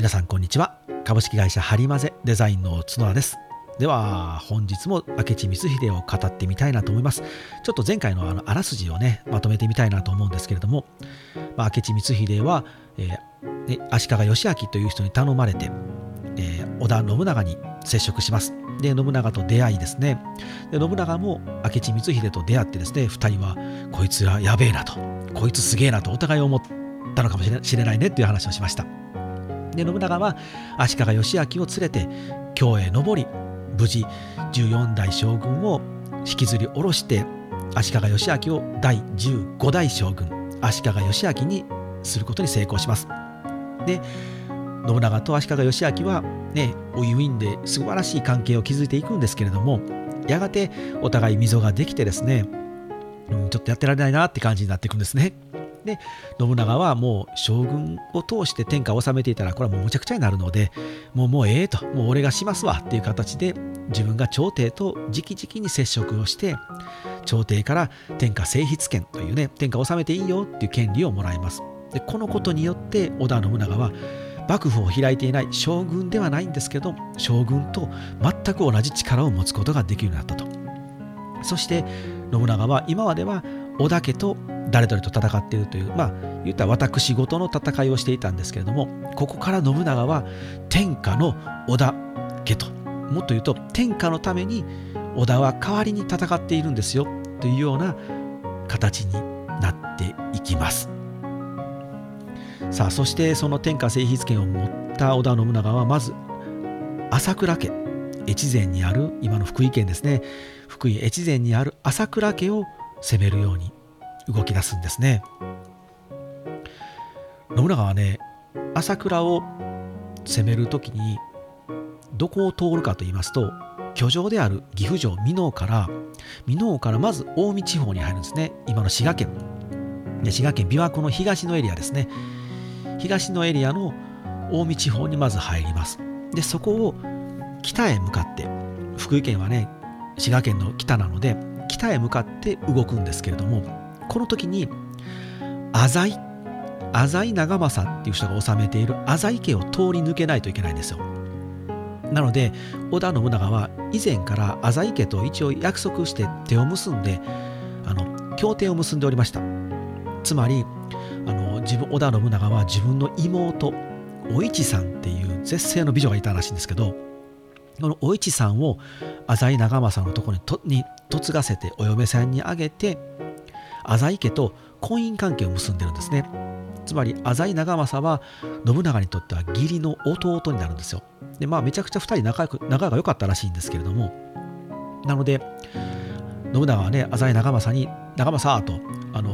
皆さんこんにちは。株式会社ハリマゼデザインの角田です。では本日も明智光秀を語ってみたいなと思います。ちょっと前回のあのあらすじをねまとめてみたいなと思うんですけれども、まあ、明智光秀は、えーね、足利義昭という人に頼まれて、えー、織田信長に接触します。で信長と出会いですね。で信長も明智光秀と出会ってですね2人はこいつはやべえなとこいつすげえなとお互い思ったのかもしれないねっていう話をしました。で信長は足利義昭を連れて京へ登り無事14代将軍を引きずり下ろして足利義昭を第15代将軍足利義昭にすることに成功します。で信長と足利義昭はねおいウィンで素晴らしい関係を築いていくんですけれどもやがてお互い溝ができてですね、うん、ちょっとやってられないなって感じになっていくんですね。で信長はもう将軍を通して天下を治めていたらこれはもうむちゃくちゃになるのでもうもうええともう俺がしますわっていう形で自分が朝廷と直々に接触をして朝廷から天下征筆権というね天下を治めていいよっていう権利をもらいます。でこのことによって織田信長は幕府を開いていない将軍ではないんですけど将軍と全く同じ力を持つことができるようになったと。そして信長は今までは織田家と誰々と戦っているというまあ言ったら私事の戦いをしていたんですけれどもここから信長は天下の織田家と。もっと言うと天下のために織田は代わりに戦っているんですよというような形になっていきます。さあそしてその天下征筆権を持った織田信長はまず朝倉家越前にある今の福井県ですね。福井越前にある朝倉家を攻めるように動き出すんですね。信長はね朝倉を攻める時にどこを通るかと言いますと居城である岐阜城美濃から美濃からまず近江地方に入るんですね。今の滋賀県。で滋賀県琵琶湖の東のエリアですね。東のエリアの近江地方にまず入ります。でそこを北へ向かって福井県はね滋賀県の北なので北へ向かって動くんですけれどもこの時に浅井浅井長政っていう人が治めている浅井家を通り抜けないといけないんですよ。なので織田信長は以前から浅井家と一応約束して手を結んであの協定を結んでおりました。つまりあの自分織田信長は自分の妹お市さんっていう絶世の美女がいたらしいんですけどこのお市さんを浅井長政のところにとに嫁がせてお嫁さんにあげて浅井家と婚姻関係を結んでるんですね。つまり浅井長政は信長にとっては義理の弟になるんですよ。でまあめちゃくちゃ2人仲良く仲が良かったらしいんですけれども。なので信長はね浅井長政に「長政」と、あの、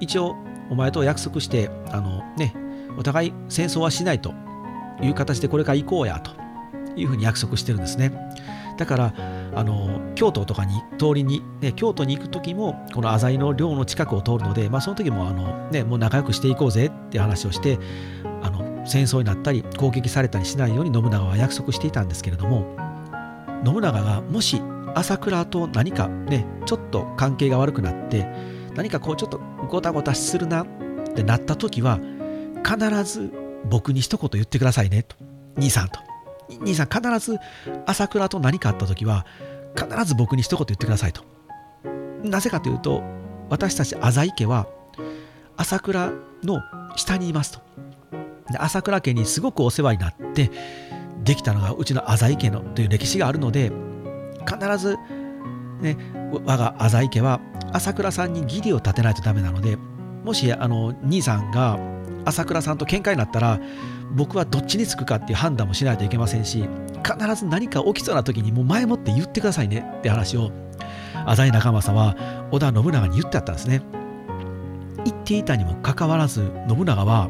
一応お前と約束してあのねお互い戦争はしないという形でこれから行こうやと。いうふうに約束してるんですね。だからあの京都とかに通りに、ね、京都に行く時もこの浅井の寮の近くを通るので、まあ、その時もあの、ね、もう仲良くしていこうぜって話をしてあの戦争になったり攻撃されたりしないように信長は約束していたんですけれども信長がもし朝倉と何かねちょっと関係が悪くなって何かこうちょっとごたごたするなってなった時は必ず僕に一言言ってくださいねと兄さんと。兄さん必ず朝倉と何かあった時は必ず僕に一言言ってくださいと。なぜかというと私たち浅井家は朝倉の下にいますと。で朝倉家にすごくお世話になってできたのがうちの浅井家のという歴史があるので必ず、ね、我が浅井家は朝倉さんに義理を立てないとダメなのでもしあの兄さんが朝倉さんと喧嘩になったら僕はどっちにつくかっていう判断もしないといけませんし必ず何か起きそうな時にもう前もって言ってくださいねって話を浅井長政は織田信長に言ってあったんですね。言っていたにもかかわらず信長は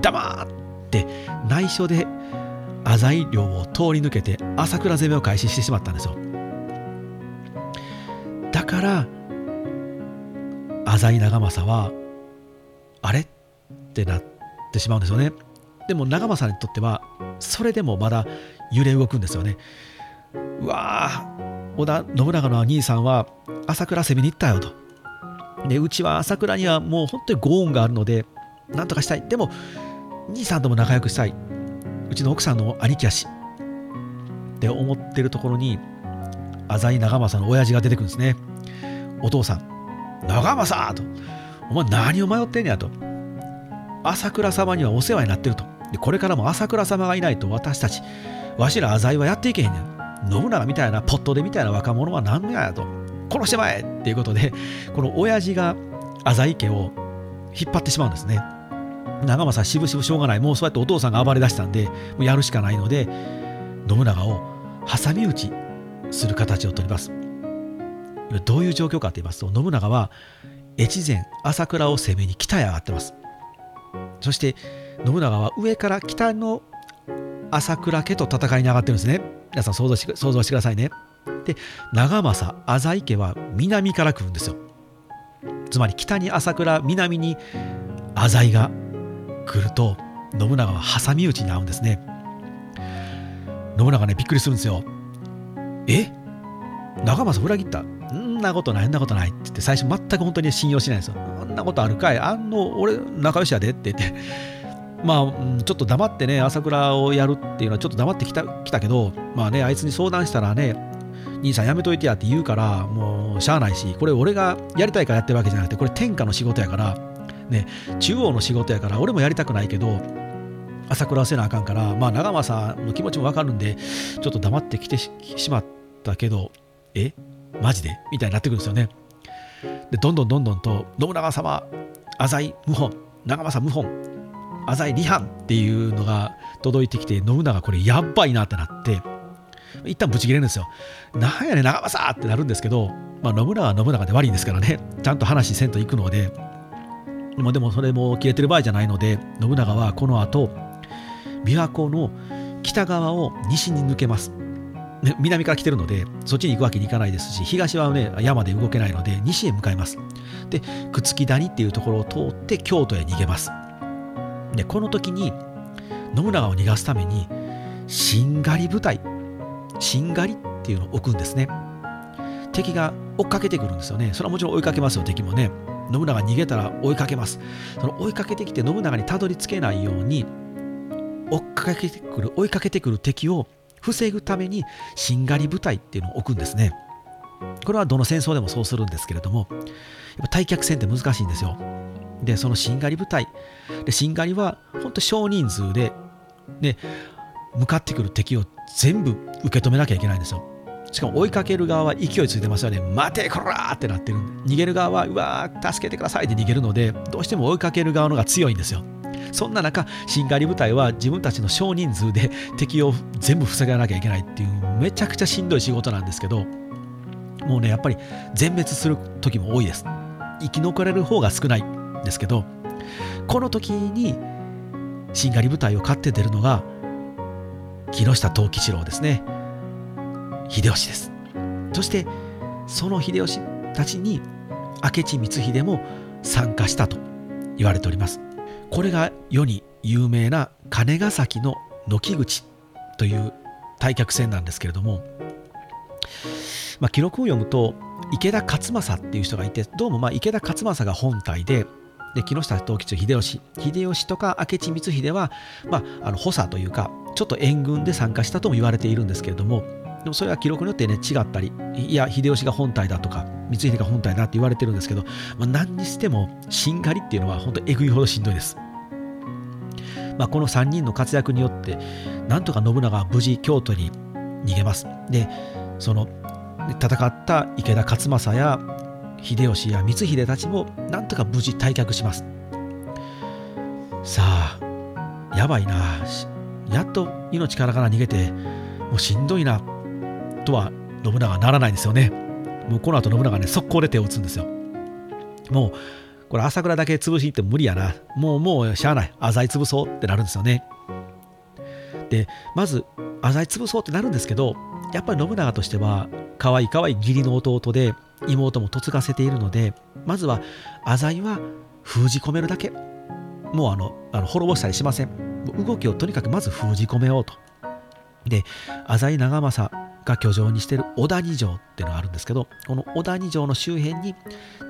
黙って内緒で浅井領を通り抜けて朝倉攻めを開始してしまったんですよ。だから浅井長政はあれ？ってなってしまうんですよね。でも長政にとってはそれでもまだ揺れ動くんですよね。うわー織田信長の兄さんは朝倉攻めに行ったよと。でうちは朝倉にはもう本当にご恩があるのでなんとかしたい。でも兄さんとも仲良くしたい。うちの奥さんの兄貴やし。って思ってるところに浅井長政の親父が出てくるんですね。お父さん長政と。お前何を迷ってんやと。朝倉様にはお世話になってると。でこれからも朝倉様がいないと私たちわしら浅井はやっていけへんねん。信長みたいなポットでみたいな若者は何ややと。殺してまえっていうことでこの親父が浅井家を引っ張ってしまうんですね。長政しぶしぶしょうがない。もうそうやってお父さんが暴れ出したんでもうやるしかないので信長を挟み撃ちする形をとります。どういう状況かと言いますと信長は越前朝倉を攻めに北へ上がってます。そして信長は上から北の朝倉家と戦いに上がってるんですね。皆さん想像し想像してくださいね。で長政浅井家は南から来るんですよ。つまり北に朝倉南に浅井が来ると信長は挟み撃ちに遭うんですね。信長ねびっくりするんですよ。え？長政裏切った？んなことないんなことないって言って最初全く本当に信用しないんですよ。なことあるかい？あんの俺仲良しやでって言って。まあ、ちょっと黙ってね、朝倉をやるっていうのはちょっと黙ってきたきたけど、まあね、あいつに相談したらね、兄さんやめといてやって言うから、もうしゃあないし、これ俺がやりたいからやってるわけじゃなくて、これ天下の仕事やから、ね、中央の仕事やから、俺もやりたくないけど、朝倉はせなあかんから、まあ、長政の気持ちもわかるんで、ちょっと黙ってきてしまったけど、え？マジで？みたいになってくるんですよね。で、どんどんどんどんと、信長様、浅井謀反、長政謀反、浅井離反っていうのが届いてきて、信長これやばいなってなって、一旦ブチ切れるんですよ。なんやね長政ってなるんですけど、まあ、信長は信長で悪いんですからね、ちゃんと話せんといくので、まあ、でもそれも切れてる場合じゃないので、信長はこの後、琵琶湖の北側を西に抜けます。南から来てるので、そっちに行くわけにいかないですし、東はね、山で動けないので、西へ向かいます。で、朽木谷っていうところを通って京都へ逃げます。で、この時に、信長を逃がすために、しんがり部隊、しんがりっていうのを置くんですね。敵が追っかけてくるんですよね。それはもちろん追いかけますよ、敵もね。信長逃げたら追いかけます。その追いかけてきて信長にたどり着けないように、追っかけてくる、追いかけてくる敵を防ぐためにしんがり部隊っていうのを置くんですね。これはどの戦争でもそうするんですけれども、やっぱ対客戦って難しいんですよ。で、そのしんがり部隊、でしんがりは本当少人数で、で、向かってくる敵を全部受け止めなきゃいけないんですよ。しかも追いかける側は勢いついてますよね。待てこらってなってる逃げる側は、うわー、助けてくださいって逃げるので、どうしても追いかける側のが強いんですよ。そんな中、しんがり部隊は自分たちの少人数で敵を全部防がなきゃいけないっていうめちゃくちゃしんどい仕事なんですけど、もうね、やっぱり全滅する時も多いです。生き残れる方が少ないんですけど、この時にしんがり部隊を買って出るのが木下藤吉郎ですね。秀吉です。そしてその秀吉たちに明智光秀も参加したと言われております。これが世に有名な金ヶ崎の軒口という退却船なんですけれども、まあ、記録を読むと池田勝政っていう人がいてどうもまあ池田勝政が本体でで木下藤吉秀吉秀吉とか明智光秀は、まあ、あの補佐というかちょっと援軍で参加したとも言われているんですけれどもでもそれは記録によってね違ったりいや秀吉が本体だとか光秀が本体だって言われてるんですけど、まあ、何にしてもしんがりっていうのは本当えぐいほどしんどいです。まあ、この3人の活躍によってなんとか信長は無事京都に逃げます。でその戦った池田勝政や秀吉や光秀たちもなんとか無事退却します。さあやばいなやっと命からから逃げてもうしんどいなとは信長ならないんですよね。もうこの後信長ね速攻で手を打つんですよ。もうこれ朝倉だけ潰しに行っても無理やな。もうもうしゃあない。浅井潰そうってなるんですよね。で、まず浅井潰そうってなるんですけど、やっぱり信長としては、可愛い可愛い義理の弟で、妹も嫁がせているので、まずは浅井は封じ込めるだけ。もうあの、あの滅ぼしたりしません。動きをとにかくまず封じ込めようと。で、浅井長政が居城にしてる小谷城っていうのがあるんですけどこの小谷城の周辺に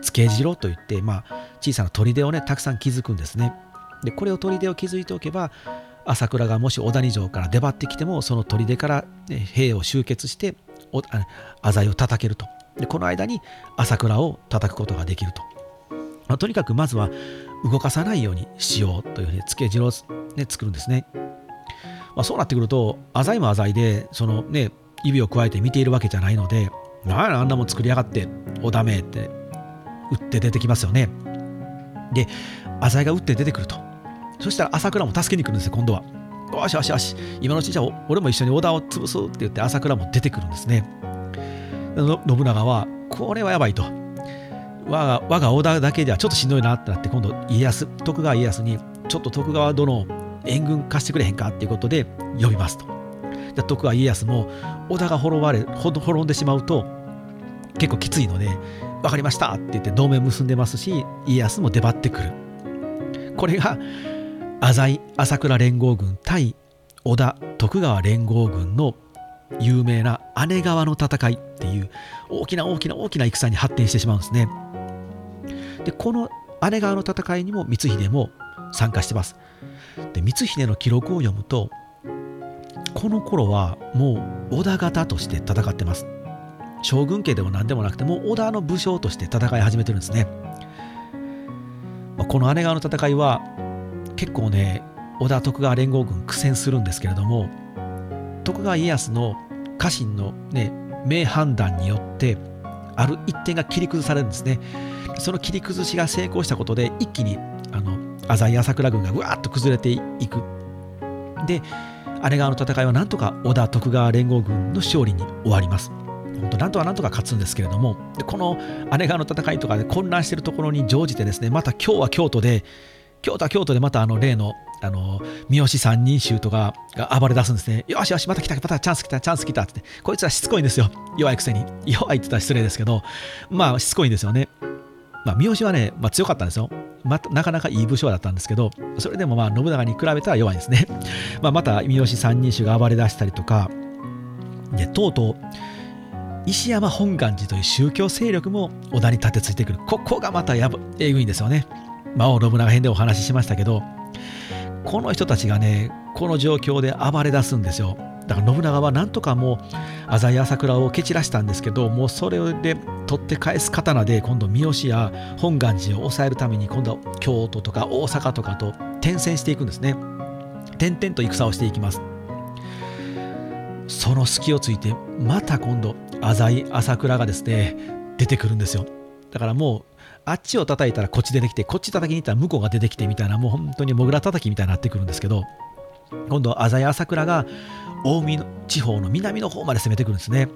付け城といって、まあ、小さな砦をねたくさん築くんですね。でこれを砦を築いておけば朝倉がもし小谷城から出張ってきてもその砦から、ね、兵を集結して浅井を叩けると。でこの間に朝倉を叩くことができると、まあ、とにかくまずは動かさないようにしようというふうにつけ汁を、ね、作るんですね、まあ、そうなってくると浅井も浅井でそのね指を加えて見ているわけじゃないので何やあんなもん作りやがっておだめって打って出てきますよね。で浅井が打って出てくると。そしたら朝倉も助けに来るんですよ今度はよしよしよし今のうちじゃ俺も一緒に織田を潰すって言って朝倉も出てくるんですね。信長はこれはやばいと。我が我が織田だけではちょっとしんどいなってなって今度家康徳川家康にちょっと徳川殿援軍貸してくれへんか？っていうことで呼びますと。徳川家康も織田が滅ばれ滅んでしまうと結構きついので分かりましたって言って同盟結んでますし家康も出張ってくるこれが浅井朝倉連合軍対織田徳川連合軍の有名な姉川の戦いっていう大きな大きな大きな戦に発展してしまうんですね。でこの姉川の戦いにも光秀も参加してます。で光秀の記録を読むとこの頃はもう織田方として戦ってます。将軍家でも何でもなくても織田の武将として戦い始めてるんですね。まあ、この姉川の戦いは結構ね織田徳川連合軍苦戦するんですけれども徳川家康の家臣のね名判断によってある一点が切り崩されるんですねその切り崩しが成功したことで一気にあの浅井朝倉軍がうわーっと崩れていくで姉川の戦いはなんとか織田徳川連合軍の勝利に終わります本当なんとかなんとか勝つんですけれどもでこの姉川の戦いとかで混乱しているところに乗じてですねまた今日は京都で京都は京都でまたあの例のあの三好三人衆とかが暴れ出すんですね。よしよし、また来た、またチャンス来た、チャンス来たって。こいつはしつこいんですよ。弱いくせに。弱いって言ったら失礼ですけど、まあしつこいんですよね。まあ、三好はね、まあ、強かったんですよ。まなかなかいい武将だったんですけど、それでもまあ信長に比べたら弱いですね。まあ、また三好三人衆が暴れ出したりとか、でとうとう石山本願寺という宗教勢力も織田に立てついてくる。ここがまたやぶえぐいんですよね。魔王信長編でお話ししましたけどこの人たちがねこの状況で暴れ出すんですよ。だから信長はなんとかもう浅井朝倉を蹴散らしたんですけどもうそれで取って返す刀で今度三好や本願寺を抑えるために今度は京都とか大阪とかと転戦していくんですね。転々と戦をしていきます。その隙をついてまた今度浅井朝倉がですね出てくるんですよ。だからもうあっちを叩いたらこっち出てきて、こっち叩きに行ったら向こうが出てきてみたいな、もう本当にモグラ叩きみたいになってくるんですけど、今度は、浅井朝倉が近江地方の南の方まで攻めてくるんですね。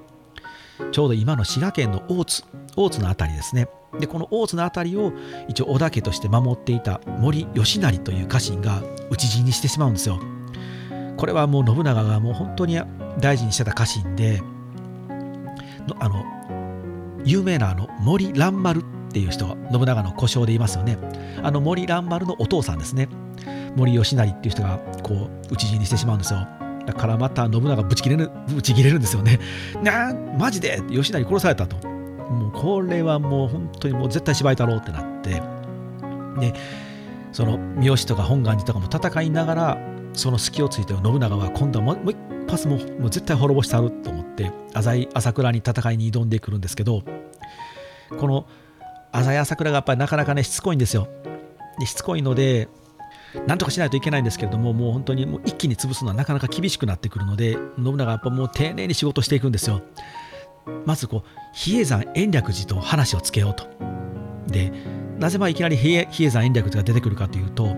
ちょうど今の滋賀県の大津、大津の辺りですね。で、この大津の辺りを一応織田家として守っていた森吉成という家臣が討ち死にしてしまうんですよ。これはもう信長がもう本当に大事にしてた家臣で、あの有名なあの森蘭丸っていう人信長の故障でいますよね。あの森蘭丸のお父さんですね。森吉成っていう人がこう討ち死にしてしまうんですよ。だからまた信長ぶち切れるぶち切れるんですよね。なあマジで吉成殺されたと。もうこれはもう本当にもう絶対芝居だろうってなって。でその三好とか本願寺とかも戦いながらその隙をついて信長は今度はもう一発ももう絶対滅ぼしてあると思って浅井朝倉に戦いに挑んでくるんですけどこの浅井朝倉がやっぱりなかなかねしつこいんですよ。でしつこいのでなんとかしないといけないんですけれどももう本当にもう一気に潰すのはなかなか厳しくなってくるので信長はやっぱもう丁寧に仕事していくんですよ。まずこう比叡山延暦寺と話をつけようと。でなぜまあいきなり比叡山延暦寺が出てくるかというと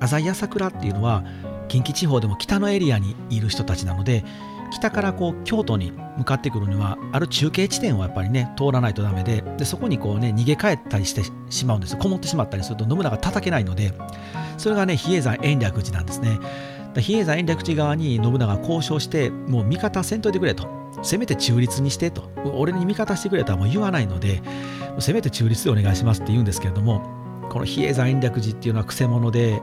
浅井朝倉っていうのは近畿地方でも北のエリアにいる人たちなので北からこう京都に向かってくるにはある中継地点をやっぱりね通らないとダメででそこにこうね逃げ帰ったりしてしまうんですこもってしまったりすると信長叩けないのでそれがね比叡山延暦寺なんですね。比叡山延暦寺側に信長交渉してもう味方せんといてくれと。せめて中立にしてと。俺に味方してくれとはもう言わないのでせめて中立でお願いしますって言うんですけれどもこの比叡山延暦寺っていうのはくせ者で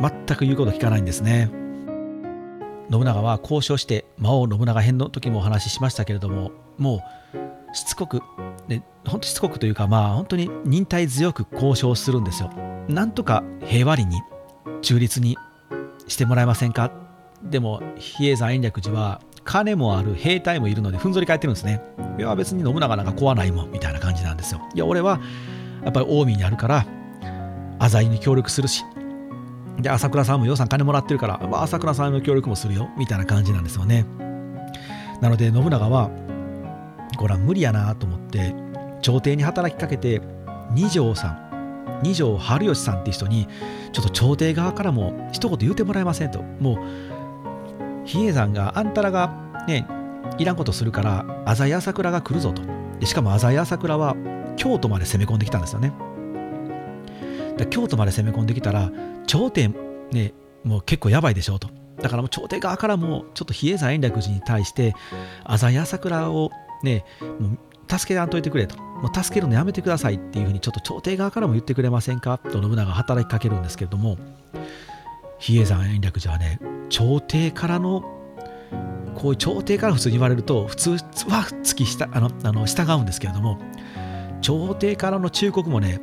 全く言うこと聞かないんですね。信長は交渉して魔王信長編の時もお話ししましたけれどももうしつこく、ね、本当しつこくというかまあ本当に忍耐強く交渉するんですよ。なんとか平和裏に中立にしてもらえませんか？でも比叡山延暦寺は金もある兵隊もいるのでふんぞり返ってるんですね。いや別に信長なんか怖ないもんみたいな感じなんですよ。いや俺はやっぱり近江にあるから浅井に協力するしで朝倉さんも予算金もらってるから、まあ、朝倉さんの協力もするよみたいな感じなんですよね。なので信長はこれは無理やなと思って朝廷に働きかけて二条さん二条春吉さんっていう人にちょっと朝廷側からも一言言うてもらえませんと。もう比叡山があんたらがねいらんことするから浅井朝倉が来るぞと。でしかも浅井朝倉は京都まで攻め込んできたんですよね。京都まで攻め込んできたら朝廷ねもう結構やばいでしょうと。だからもう朝廷側からもちょっと比叡山延暦寺に対して浅井朝倉をねもう助けらんといてくれと。もう助けるのやめてくださいっていうふうにちょっと朝廷側からも言ってくれませんか？と信長が働きかけるんですけれども。比叡山延暦寺はね朝廷からのこういう朝廷から普通に言われると普通は突きしたあのあの従うんですけれども朝廷からの忠告もね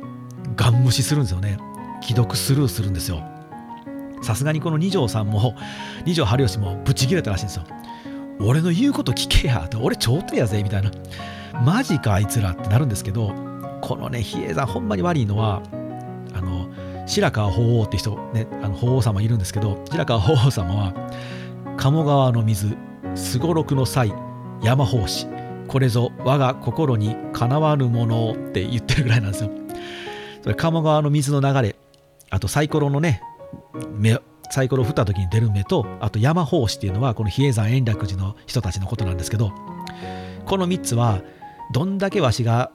ガン無視するんですよね。既読スルーするんですよ。さすがにこの二条さんも二条春吉もブチ切れたらしいんですよ。俺の言うこと聞けや。って俺朝廷やぜみたいな。マジかあいつらってなるんですけどこのね比叡山ほんまに悪いのはあの白川法皇って人ねあの法皇様いるんですけど白川法皇様は鴨川の水すごろくの際山法師これぞ我が心にかなわぬものって言ってるぐらいなんですよ。それ鴨川の水の流れあとサイコロのね目サイコロを振った時に出る目とあと山法師っていうのはこの比叡山延暦寺の人たちのことなんですけどこの3つはどんだけわしが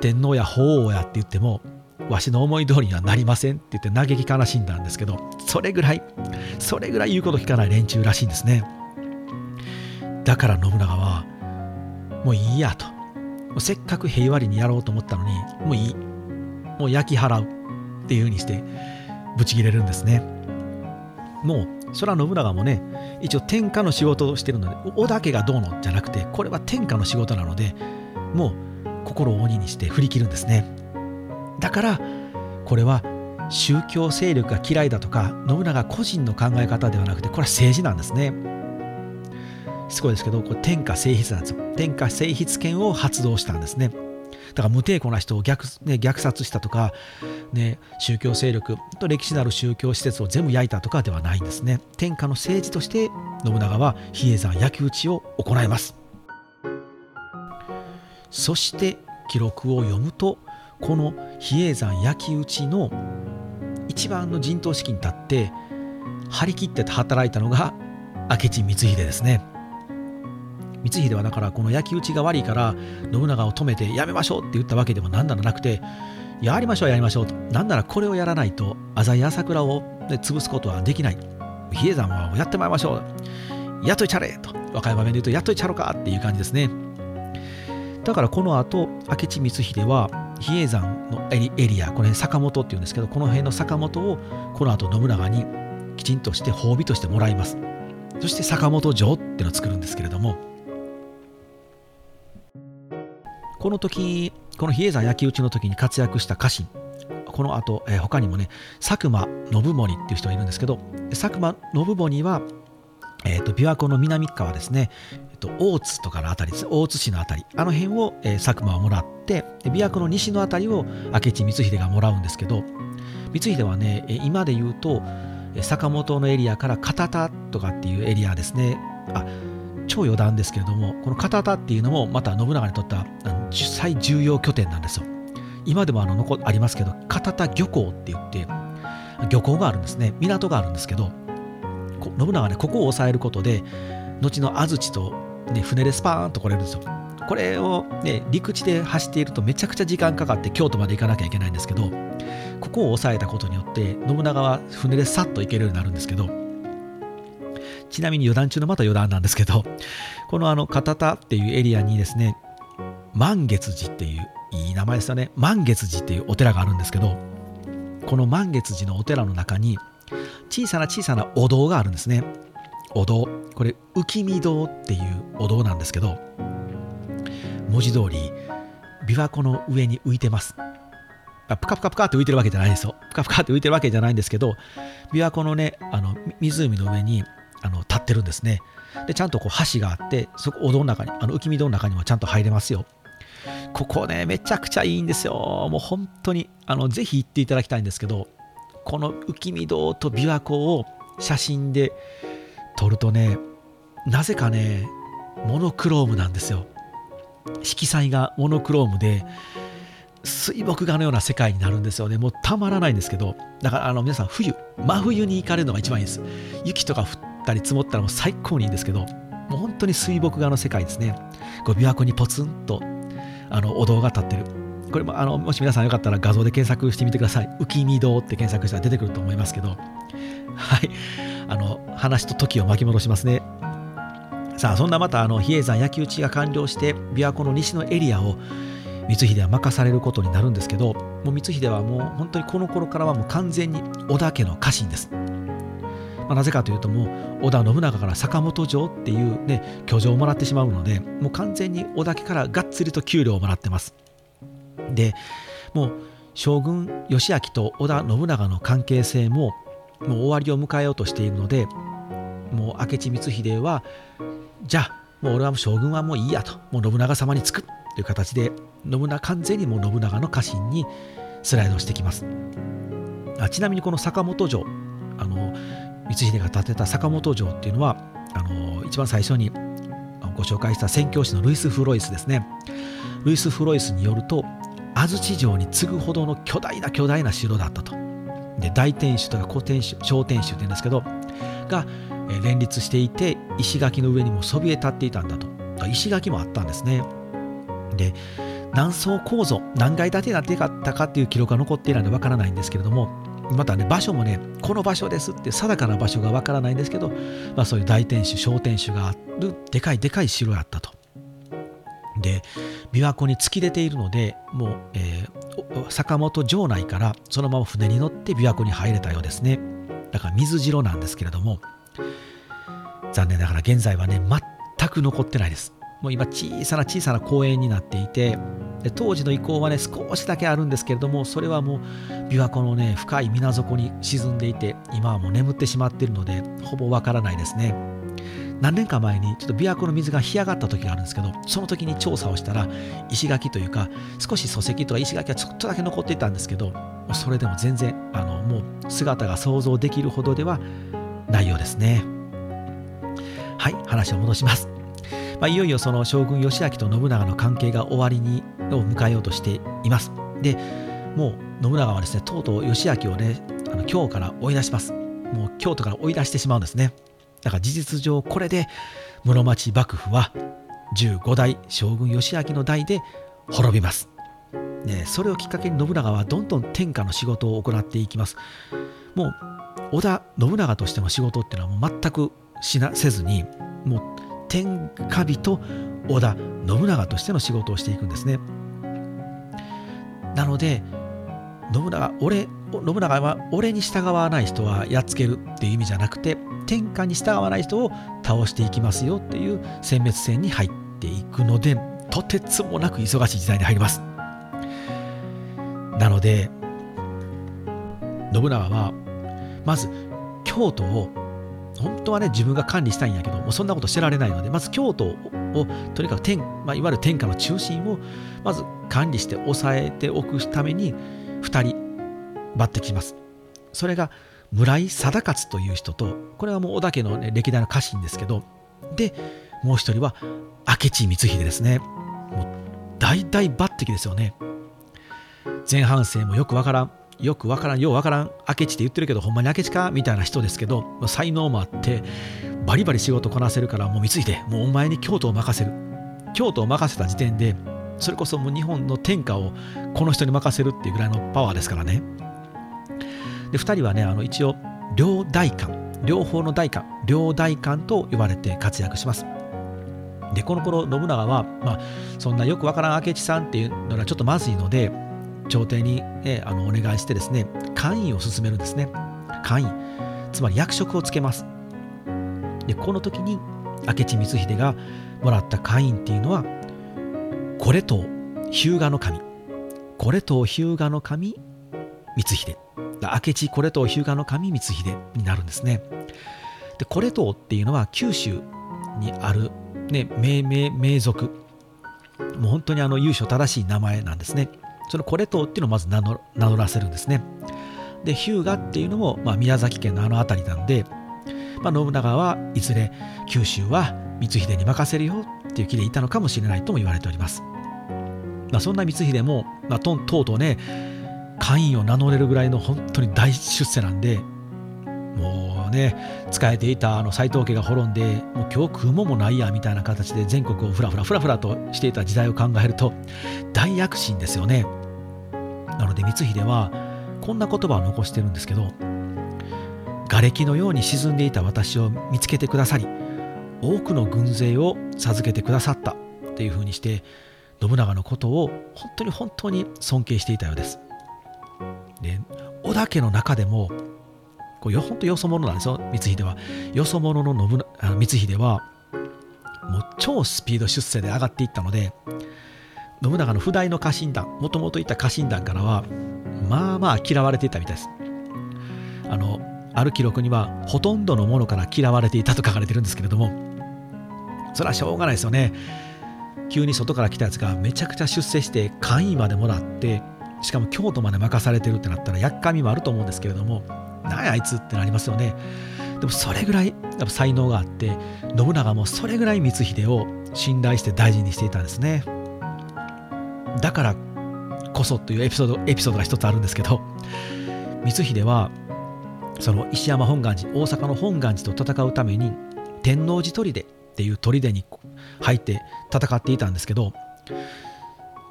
天皇や法皇やって言ってもわしの思い通りにはなりませんって言って嘆き悲しんだんですけどそれぐらいそれぐらい言うこと聞かない連中らしいんですね。だから信長はもういいやと。せっかく平和裏にやろうと思ったのにもういい。もう焼き払うっていう風にしてブチ切れるんですね。もうそれは信長もね一応天下の仕事をしてるので織田家がどうのじゃなくてこれは天下の仕事なのでもう心を鬼にして振り切るんですね。だからこれは宗教勢力が嫌いだとか信長個人の考え方ではなくてこれは政治なんですね。すごいですけどこれ天下聖筆なんですよ。天下聖筆権を発動したんですね。だから無抵抗な人を虐,、ね、虐殺したとか、ね、宗教勢力と歴史のある宗教施設を全部焼いたとかではないんですね。天下の政治として信長は比叡山焼き討ちを行います。そして記録を読むとこの比叡山焼き討ちの一番の陣頭指揮に立って張り切って働いたのが明智光秀ですね。光秀はだからこの焼き討ちが悪いから信長を止めてやめましょうって言ったわけでも何ならなくてやりましょう。やりましょうとなんならこれをやらないと浅井朝倉を、ね、潰すことはできない。比叡山はやってまいりましょう。やっといちゃれと和歌山弁で言うとやっといちゃろかっていう感じですねだからこの後明智光秀は比叡山のエリアこれ坂本っていうんですけどこの辺の坂本をこの後信長にきちんとして褒美としてもらいます。そして坂本城っていうのを作るんですけれどもこの時この比叡山焼き討ちの時に活躍した家臣。この後、えー、他にもね佐久間信盛っていう人がいるんですけど佐久間信盛はえーと、琵琶湖の南側ですね、えーと、大津とかの辺りです。大津市の辺り。あの辺を、えー、佐久間はもらって琵琶湖の西の辺りを明智光秀がもらうんですけど光秀はね今で言うと坂本のエリアから片田とかっていうエリアですね。あ超余談ですけれどもこの片田っていうのもまた信長にとっては最重要拠点なんですよ。今でもあの残ありますけど片田漁港って言って漁港があるんですね。港があるんですけど信長ねここを抑えることで後の安土と、ね、船でスパーンと来れるんですよ。これを、ね、陸地で走っているとめちゃくちゃ時間かかって京都まで行かなきゃいけないんですけどここを抑えたことによって信長は船でさっと行けるようになるんですけどちなみに余談中のまた余談なんですけど このあの片田っていうエリアにですね満月寺っていういい名前ですよね。満月寺っていうお寺があるんですけどこの満月寺のお寺の中に小さな小さなお堂があるんですね。お堂。これ浮見堂っていうお堂なんですけど文字通り琵琶湖の上に浮いてます。プカプカプカって浮いてるわけじゃないですよ。ふかふかって浮いてるわけじゃないんですけど琵琶湖のねあの湖の上にあの立ってるんですね。でちゃんとこう橋があってそこお堂の中にあの浮き見堂の中にもちゃんと入れますよ。ここねめちゃくちゃいいんですよ。もう本当にあのぜひ行っていただきたいんですけどこの浮見堂と琵琶湖を写真で撮るとねなぜかねモノクロームなんですよ。色彩がモノクロームで水墨画のような世界になるんですよね。もうたまらないんですけどだからあの皆さん冬真冬に行かれるのが一番いいです。雪とか降ったり積もったらもう最高にいいんですけどもう本当に水墨画の世界ですね。こう琵琶湖にポツンとあのお堂が立ってる。これもあのもし皆さんよかったら画像で検索してみてください。浮見堂って検索したら出てくると思いますけど。はい。あの話と時を巻き戻しますね。さあそんなまたあの比叡山焼き討ちが完了して琵琶湖の西のエリアを光秀は任されることになるんですけどもう光秀はもう本当にこの頃からはもう完全に織田家の家臣です、まあ、なぜかというともう織田信長から坂本城っていうね居城をもらってしまうのでもう完全に織田家からがっつりと給料をもらってます。でもう将軍義明と織田信長の関係性ももう終わりを迎えようとしているのでもう明智光秀はじゃあもう俺は将軍はもういいやともう信長様につくという形で信長完全にもう信長の家臣にスライドしてきます。あちなみにこの坂本城あの光秀が建てた坂本城っていうのはあの一番最初にご紹介した宣教師のルイス・フロイスですね。ルイス・フロイスによると安土城に次ぐほどの巨大な巨大な城だったと。で大天守とか小天守小天守って言うんですけどが連立していて石垣の上にもそびえ立っていたんだと。石垣もあったんですね。で何層構造何階建てになっていたかっていう記録が残っていないのでわからないんですけれどもまたね場所もねこの場所ですって定かな場所がわからないんですけど、まあ、そういう大天守小天守があるでかいでかい城やったと。で琵琶湖に突き出ているのでもう、えー、坂本城内からそのまま船に乗って琵琶湖に入れたようですねだから水城なんですけれども残念ながら現在はね全く残ってないですもう今小さな小さな公園になっていてで当時の遺構はね少しだけあるんですけれどもそれはもう琵琶湖のね深い水底に沈んでいて今はもう眠ってしまっているのでほぼわからないですね。何年か前にちょっと琵琶湖の水が干上がった時があるんですけどその時に調査をしたら石垣というか少し礎石とか石垣はちょっとだけ残っていたんですけどそれでも全然あのもう姿が想像できるほどではないようですね。はい話を戻します。まあ、いよいよその将軍義明と信長の関係が終わりにを迎えようとしています。でもう信長はですねとうとう義明をねあの京から追い出します。もう京都から追い出してしまうんですね。だから事実上これで室町幕府は15代将軍義明の代で滅びます。ね、それをきっかけに信長はどんどん天下の仕事を行っていきます。もう織田信長としての仕事っていうのはもう全くしなせずにもう天下人織田信長としての仕事をしていくんですね。なので信長俺信長は俺に従わない人はやっつけるっていう意味じゃなくて天下に従わない人を倒していきますよっていう殲滅戦に入っていくのでとてつもなく忙しい時代に入ります。なので信長はまず京都を本当はね自分が管理したいんやけどもうそんなことしてられないのでまず京都をとにかく天、まあ、いわゆる天下の中心をまず管理して抑えておくために2人抜擢します。それが村井貞勝という人とこれはもう織田家の、ね、歴代の家臣ですけどでもう一人は明智光秀ですね。もう大大抜擢ですよね。前半生もよくわからん。よくわからんようわからん明智って言ってるけどほんまに明智か？みたいな人ですけど才能もあってバリバリ仕事こなせるからもう貢いでもうお前に京都を任せる。京都を任せた時点でそれこそもう日本の天下をこの人に任せるっていうぐらいのパワーですからね。で2人はねあの一応両大官両方の大官両大官と呼ばれて活躍します。でこの頃信長は、まあ、そんなよくわからん明智さんっていうのはちょっとまずいので朝廷に、えあのお願いしてですね官位を進めるんですね。官位つまり役職をつけます。でこの時に明智光秀がもらった官位っていうのはこれと日向の神これと日向の神光秀。明智これと日向の神光秀になるんですね。でこれとっていうのは九州にある、ね、命名名族。もう本当にあの由緒正しい名前なんですね。そのこれとっていうのをまず名乗らせるんですね。で日向っていうのも、まあ、宮崎県のあの辺りなんで、まあ、信長はいずれ九州は光秀に任せるよっていう気でいたのかもしれないとも言われております。まあ、そんな光秀も、まあ、ととうとうね会員を名乗れるぐらいの本当に大出世なんでもうね仕えていたあの斎藤家が滅んでもう今日食うももないやみたいな形で全国をふらふらふらふらとしていた時代を考えると大躍進ですよねなので光秀はこんな言葉を残してるんですけど瓦礫のように沈んでいた私を見つけてくださり多くの軍勢を授けてくださったっていうふうにして信長のことを本当に本当に尊敬していたようです。で織田家の中でもこうよ本当よそ者なんですよ光秀は。よそ者の信あの光秀はもう超スピード出世で上がっていったので信長の不代の家臣団もともといた家臣団からはまあまあ嫌われていたみたいです。あのある記録にはほとんどの者から嫌われていたと書かれてるんですけれどもそれはしょうがないですよね。急に外から来たやつがめちゃくちゃ出世して官位までもらってしかも京都まで任されてるってなったらやっかみもあると思うんですけれども何やあいつってなりますよね。でもそれぐらいやっぱ才能があって信長もそれぐらい光秀を信頼して大事にしていたんですね。だからこそというエピソードエピソードが一つあるんですけど光秀はその石山本願寺大阪の本願寺と戦うために天王寺砦っていう砦に入って戦っていたんですけど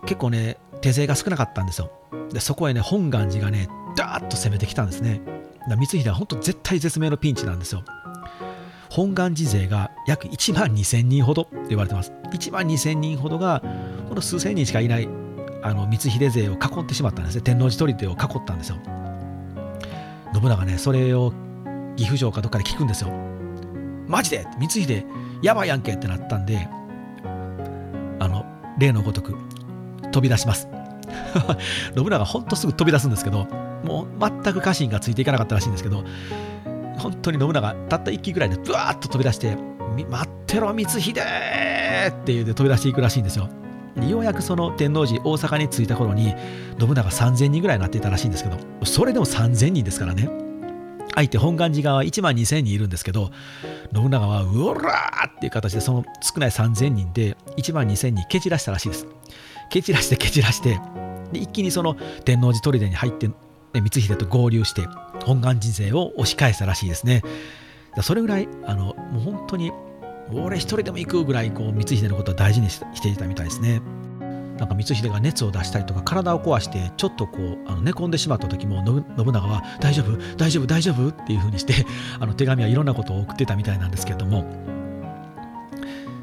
結構ね手勢が少なかったんですよ。でそこへね本願寺がねダーッと攻めてきたんですね。だから光秀は本当絶対絶命のピンチなんですよ。本願寺勢が約1万2000人ほどって言われてます。1万2千人ほどがこの数千人しかいないあの光秀勢を囲ってしまったんですね。天王寺砦を囲ったんですよ。信長ねそれを岐阜城かどっかで聞くんですよ。マジで？光秀やばいやんけ？ってなったんであの例のごとく飛び出します。信長ほんとすぐ飛び出すんですけどもう全く家臣がついていかなかったらしいんですけど本当に信長たった1機ぐらいでブワーッと飛び出して「待ってろ光秀!」っていうで飛び出していくらしいんですよ。ようやくその天王寺大阪に着いた頃に信長3000人ぐらいになっていたらしいんですけどそれでも3000人ですからね。相手本願寺側は1万2000人いるんですけど信長はうおらーっていう形でその少ない3000人で1万2000人蹴散らしたらしいです。蹴散らして蹴散らしてで一気にその天王寺砦に入って光秀と合流して本願寺勢を押し返したらしいですね。それぐらいあのもう本当に俺一人でも行くぐらいこう光秀のことを大事にしていたみたいですね。なんか光秀が熱を出したりとか体を壊してちょっとこうあの寝込んでしまった時も信長は「大丈夫大丈夫大丈夫?」っていうふうにして あの手紙はいろんなことを送ってたみたいなんですけれども。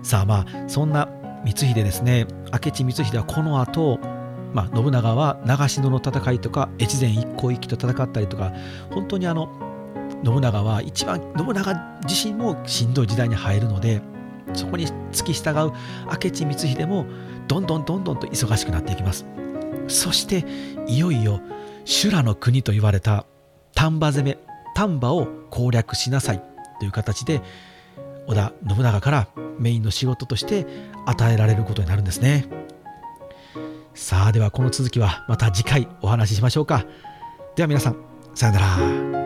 さあまあそんな光秀ですね。明智光秀はこの後まあ、信長は長篠の戦いとか越前一向一揆と戦ったりとか本当にあの信長は一番信長自身もしんどい時代に入るのでそこに付き従う明智光秀もどんどんどんどんと忙しくなっていきますそしていよいよ修羅の国と言われた丹波攻め丹波を攻略しなさいという形で織田信長からメインの仕事として与えられることになるんですね。さあではこの続きはまた次回お話ししましょうか。では皆さんさよなら。